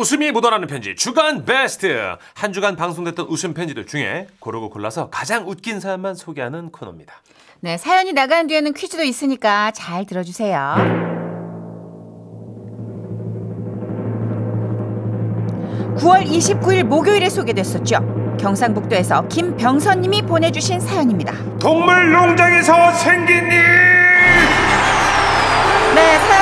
웃음이 묻어나는 편지 주간 베스트 한 주간 방송됐던 웃음 편지들 중에 고르고 골라서 가장 웃긴 사연만 소개하는 코너입니다. 네, 사연이 나간 뒤에는 퀴즈도 있으니까 잘 들어주세요. 9월 29일 목요일에 소개됐었죠. 경상북도에서 김병선님이 보내주신 사연입니다. 동물 농장에서 생긴 일. 네, 사연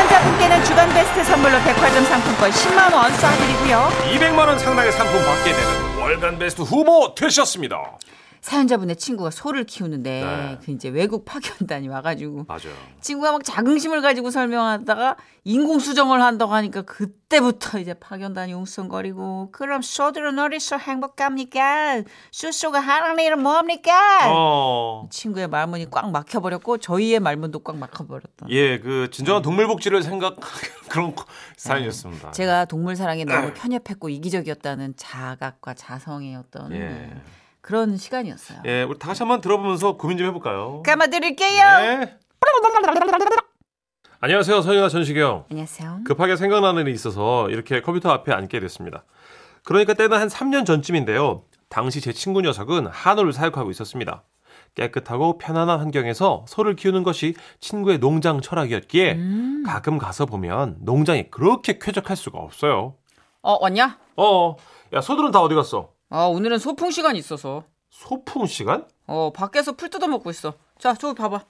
상품권 10만 원 쏴드리고요. 200만 원 상당의 상품 받게 되는 월간 베스트 후보 되셨습니다. 사연자분의 친구가 소를 키우는데 네. 그 이제 외국 파견단이 와가지고 맞아요. 친구가 막 자긍심을 가지고 설명하다가 인공 수정을 한다고 하니까 그때부터 이제 파견단이 웅성거리고 그럼 소들은 어디서 행복합니까? 수소가 하는 일은 뭡니까? 어. 친구의 말문이 꽉 막혀버렸고 저희의 말문도 꽉 막혀버렸던. 예, 그 진정한 동물 복지를 생각 그런 사연이었습니다. 제가 동물 사랑에 너무 편협했고 이기적이었다는 자각과 자성의 어떤 예. 그런 시간이었어요. 예, 우리 다 같이 한번 들어보면서 고민 좀 해볼까요? 감아드릴게요. 네. 안녕하세요, 서희와 전시경. 안녕하세요. 급하게 생각나는 일이 있어서 이렇게 컴퓨터 앞에 앉게 됐습니다. 그러니까 때는 한 3년 전쯤인데요. 당시 제 친구 녀석은 한우를 사육하고 있었습니다. 깨끗하고 편안한 환경에서 소를 키우는 것이 친구의 농장 철학이었기에 음. 가끔 가서 보면 농장이 그렇게 쾌적할 수가 없어요. 어 왔냐? 어, 야 소들은 다 어디 갔어? 아 오늘은 소풍 시간 있어서 소풍 시간? 어 밖에서 풀 뜯어 먹고 있어. 자 저기 봐봐.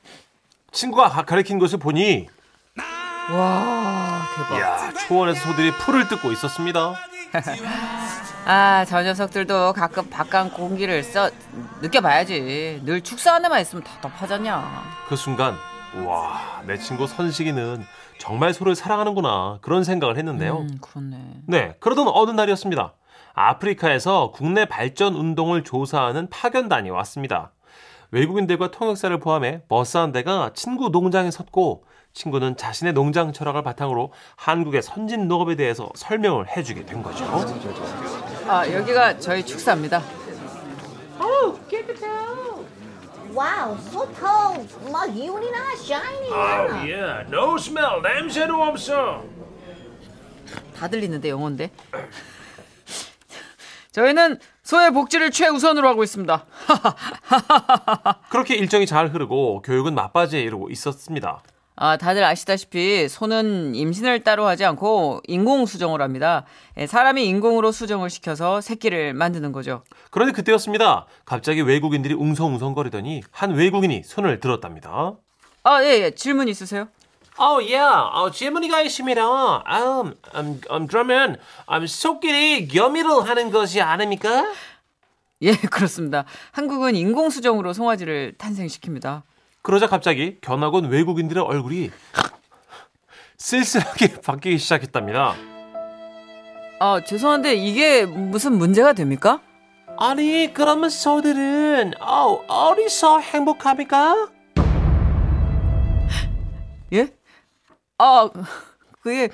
친구가 가- 가리킨 것을 보니 와 대박. 이야 초원에서 소들이 풀을 뜯고 있었습니다. 아 저 녀석들도 가끔 바깥 공기를 써 느껴봐야지. 늘 축사 안에만 있으면 답답하잖냐. 그 순간 와 내 친구 선식이는 정말 소를 사랑하는구나 그런 생각을 했는데요. 음 그렇네. 네 그러던 어느 날이었습니다. 아프리카에서 국내 발전 운동을 조사하는 파견단이 왔습니다. 외국인들과 통역사를 포함해 버스 한 대가 친구 농장에 섰고 친구는 자신의 농장 철학을 바탕으로 한국의 선진 농업에 대해서 설명을 해주게 된 거죠. 아 여기가 저희 축사입니다. Wow, so cold. 막 이온이나 shiny. 아, 예, no smell, 냄새도 없어. 다 들리는데 영어인데. 저희는 소의 복지를 최우선으로 하고 있습니다. 그렇게 일정이 잘 흐르고 교육은 막바지에 이르고 있었습니다. 아, 다들 아시다시피 소는 임신을 따로 하지 않고 인공 수정을 합니다. 예, 사람이 인공으로 수정을 시켜서 새끼를 만드는 거죠. 그런데 그때였습니다. 갑자기 외국인들이 웅성웅성거리더니 한 외국인이 손을 들었답니다. 아, 예, 예. 질문 있으세요? 어, 예, 어, 질문이가 있습니다. 음, 음, 음, 그러면 음, 소끼리 겸이를 하는 것이 아닙니까? 예, 그렇습니다. 한국은 인공 수정으로 송아지를 탄생시킵니다. 그러자 갑자기 견학온 외국인들의 얼굴이 쓸쓸하게 바뀌기 시작했답니다. 아, 죄송한데 이게 무슨 문제가 됩니까? 아니, 그러면 소들은 어, 어디서 행복합니까? 예? 아, 그게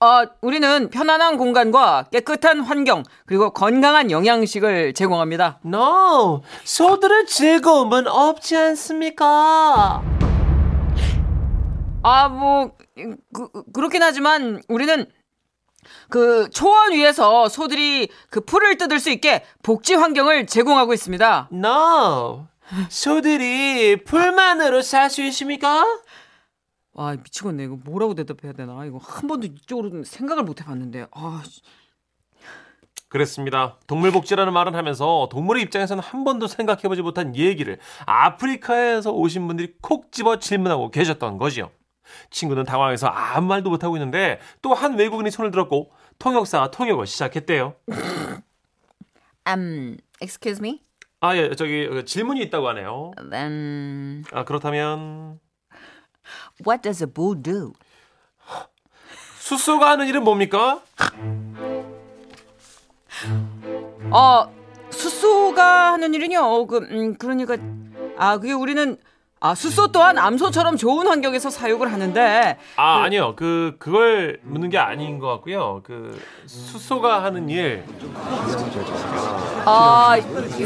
아, 우리는 편안한 공간과 깨끗한 환경 그리고 건강한 영양식을 제공합니다. No, 소들은 즐거움은 없지 않습니까? 아, 뭐 그, 그렇긴 하지만 우리는 그 초원 위에서 소들이 그 풀을 뜯을 수 있게 복지 환경을 제공하고 있습니다. No, 소들이 풀만으로 살 수 있습니까? 와 미치겠네 이거 뭐라고 대답해야 되나 이거 한 번도 이쪽으로 생각을 못 해봤는데 아 씨. 그랬습니다. 동물복지라는 말은 하면서 동물의 입장에서는 한 번도 생각해보지 못한 얘기를 아프리카에서 오신 분들이 콕 집어 질문하고 계셨던 거지요. 친구는 당황해서 아무 말도 못하고 있는데 또 한 외국인이 손을 들었고 통역사가 통역을 시작했대요. um excuse me 아, 예, 저기 어, 질문이 있다고 하네요. then 아, 그렇다면 what does a bull do? 수소가 하는 일은 뭡니까? 어 수소가 하는 일은요 어, 그 음, 그러니까 아 그게 우리는 아 수소 또한 암소처럼 좋은 환경에서 사육을 하는데 아, 아니요. 그 그걸 묻는 게 아닌 것 같고요. 그 수소가 하는 일아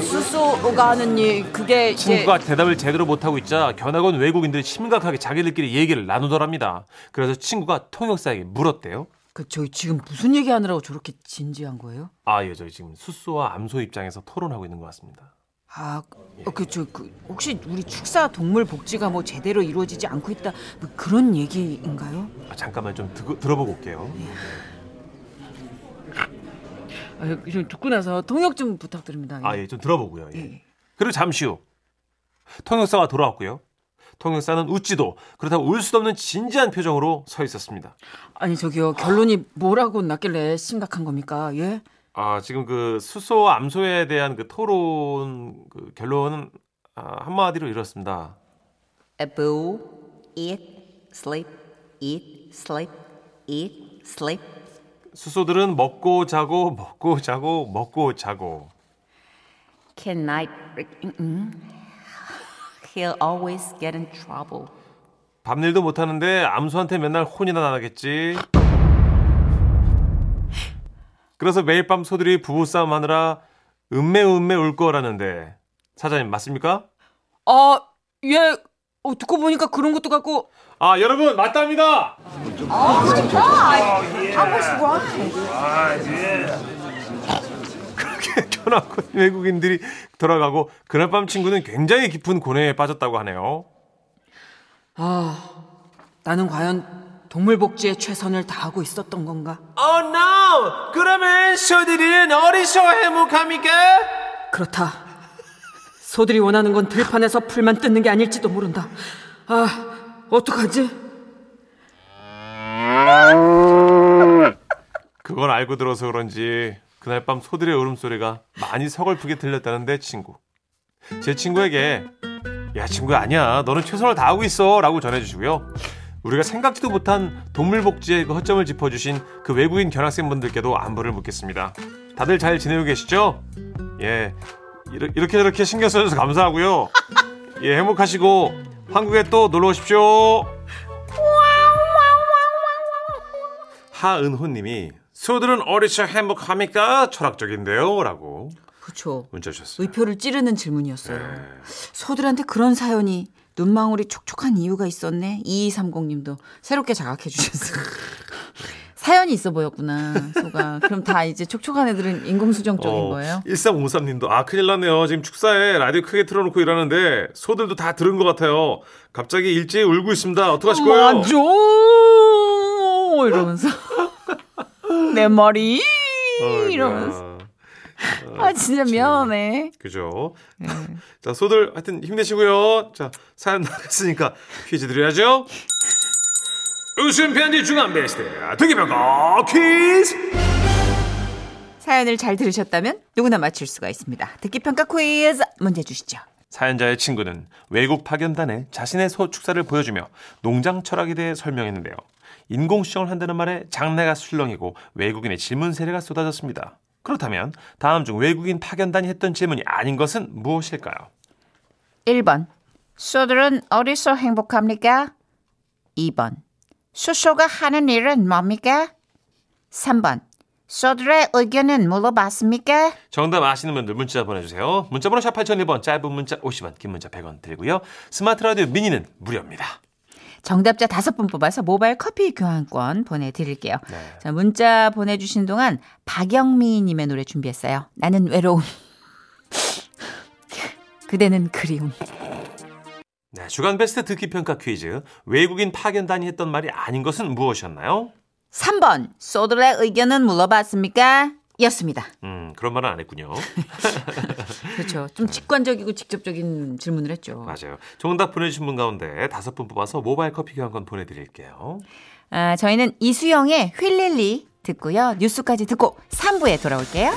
수소가 하는 일 그게 이제 친구가 대답을 제대로 못하고 있자 견학원 외국인들이 심각하게 자기들끼리 얘기를 나누더랍니다. 그래서 친구가 통역사에게 물었대요. 그 저희 지금 무슨 얘기하느라고 저렇게 진지한 거예요? 아, 예, 저희 지금 수소와 암소 입장에서 토론하고 있는 것 같습니다. 아, 어, 그저 그 혹시 우리 축사 동물 복지가 뭐 제대로 이루어지지 않고 있다 뭐 그런 얘기인가요? 아, 잠깐만 좀 듣고, 들어보고 올게요. 아, 좀 듣고 나서 통역 좀 부탁드립니다. 아, 예, 좀 들어보고요. 예. 예. 그리고 잠시 후 통역사가 돌아왔고요. 통역사는 웃지도 그렇다고 울 수도 없는 진지한 표정으로 서 있었습니다. 아니 저기요 결론이 뭐라고 났길래 심각한 겁니까? 예? 아, 지금 그 수소 암소에 대한 그 토론 그 결론은 아, 한마디로 이렇습니다. Boo, eat, sleep, eat, sleep, eat, sleep. 수소들은 먹고 자고 먹고 자고 먹고 자고 Can night. He'll always get in trouble. 밤일도 못 하는데 암소한테 맨날 혼이나 나겠지. 그래서 매일 밤 소들이 부부싸움 하느라 음매 음매 울 거라는데 사장님 맞습니까? 아, 예. 어, 듣고 보니까 그런 것도 같고 아 여러분 맞답니다. 그렇게 켜놓고 외국인들이 돌아가고 그날 밤 친구는 굉장히 깊은 고뇌에 빠졌다고 하네요. 아, 나는 과연 동물 복지에 최선을 다하고 있었던 건가? Oh no! 그러면 소들은 어디서 행복합니까? 그렇다. 소들이 원하는 건 들판에서 풀만 뜯는 게 아닐지도 모른다. 아, 어떡하지? 그걸 알고 들어서 그런지 그날 밤 소들의 울음소리가 많이 서글프게 들렸다는데 친구. 제 친구에게 야 친구야 아니야 너는 최선을 다하고 있어 라고 전해주시고요. 우리가 생각지도 못한 동물 복지의 그 허점을 짚어주신 그 외국인 견학생분들께도 안부를 묻겠습니다. 다들 잘 지내고 계시죠? 예 이렇게 이렇게 저렇게 신경 써줘서 감사하고요. 예 행복하시고 한국에 또 놀러 오십시오. 하은호님이 소들은 어디서 행복합니까? 철학적인데요. 라고 그쵸. 문자 주셨어요. 의표를 찌르는 질문이었어요. 소들한테 그런 사연이 눈망울이 촉촉한 이유가 있었네. 2230님도 새롭게 자각해 주셨어요. 사연이 있어 보였구나, 소가. 그럼 다 이제 촉촉한 애들은 인공수정적인 거예요? 1353님도 아 큰일 났네요. 지금 축사에 라디오 크게 틀어놓고 일하는데 소들도 다 들은 것 같아요. 갑자기 일제히 울고 있습니다. 어떡하실 거예요? 맞아! 이러면서. 내 머리! 이러면서. 아, 진짜 미안하네. 그죠? 자, 소들 하여튼 힘내시고요. 자, 사연 나갔으니까 퀴즈 드려야죠. 웃음 편지 중앙 베스트 등기평가 퀴즈. 사연을 잘 들으셨다면 누구나 맞출 수가 있습니다. 듣기평가 퀴즈 문제 주시죠. 사연자의 친구는 외국 파견단에 자신의 소 축사를 보여주며 농장 철학에 대해 설명했는데요. 인공수정을 한다는 말에 장래가 술렁이고 외국인의 질문 세례가 쏟아졌습니다. 그렇다면 다음 중 외국인 파견단이 했던 질문이 아닌 것은 무엇일까요? 1번. 소들은 어디서 행복합니까? 2번. 수소가 하는 일은 뭡니까? 3번. 소들의 의견은 물어봤습니까? 정답 아시는 분들 문자 보내주세요. 문자번호 샵 8001번 짧은 문자 50원 긴 문자 100원 들고요. 스마트 라디오 미니는 무료입니다. 정답자 다섯 분 뽑아서 모바일 커피 교환권 보내드릴게요. 네. 자, 문자 보내주신 동안 박영미님의 노래 준비했어요. 나는 외로움. 그대는 그리움. 네, 주간 베스트 듣기 평가 퀴즈. 외국인 파견단이 했던 말이 아닌 것은 무엇이었나요? 3번. 소들의 의견은 물어봤습니까? 였습니다. 음, 그런 말은 안 했군요. 그렇죠. 좀 직관적이고 직접적인 질문을 했죠. 맞아요. 정답 보내주신 분 가운데 다섯 분 뽑아서 모바일 커피 교환권 보내드릴게요. 아, 저희는 이수영의 휠릴리 듣고요. 뉴스까지 듣고 3부에 돌아올게요.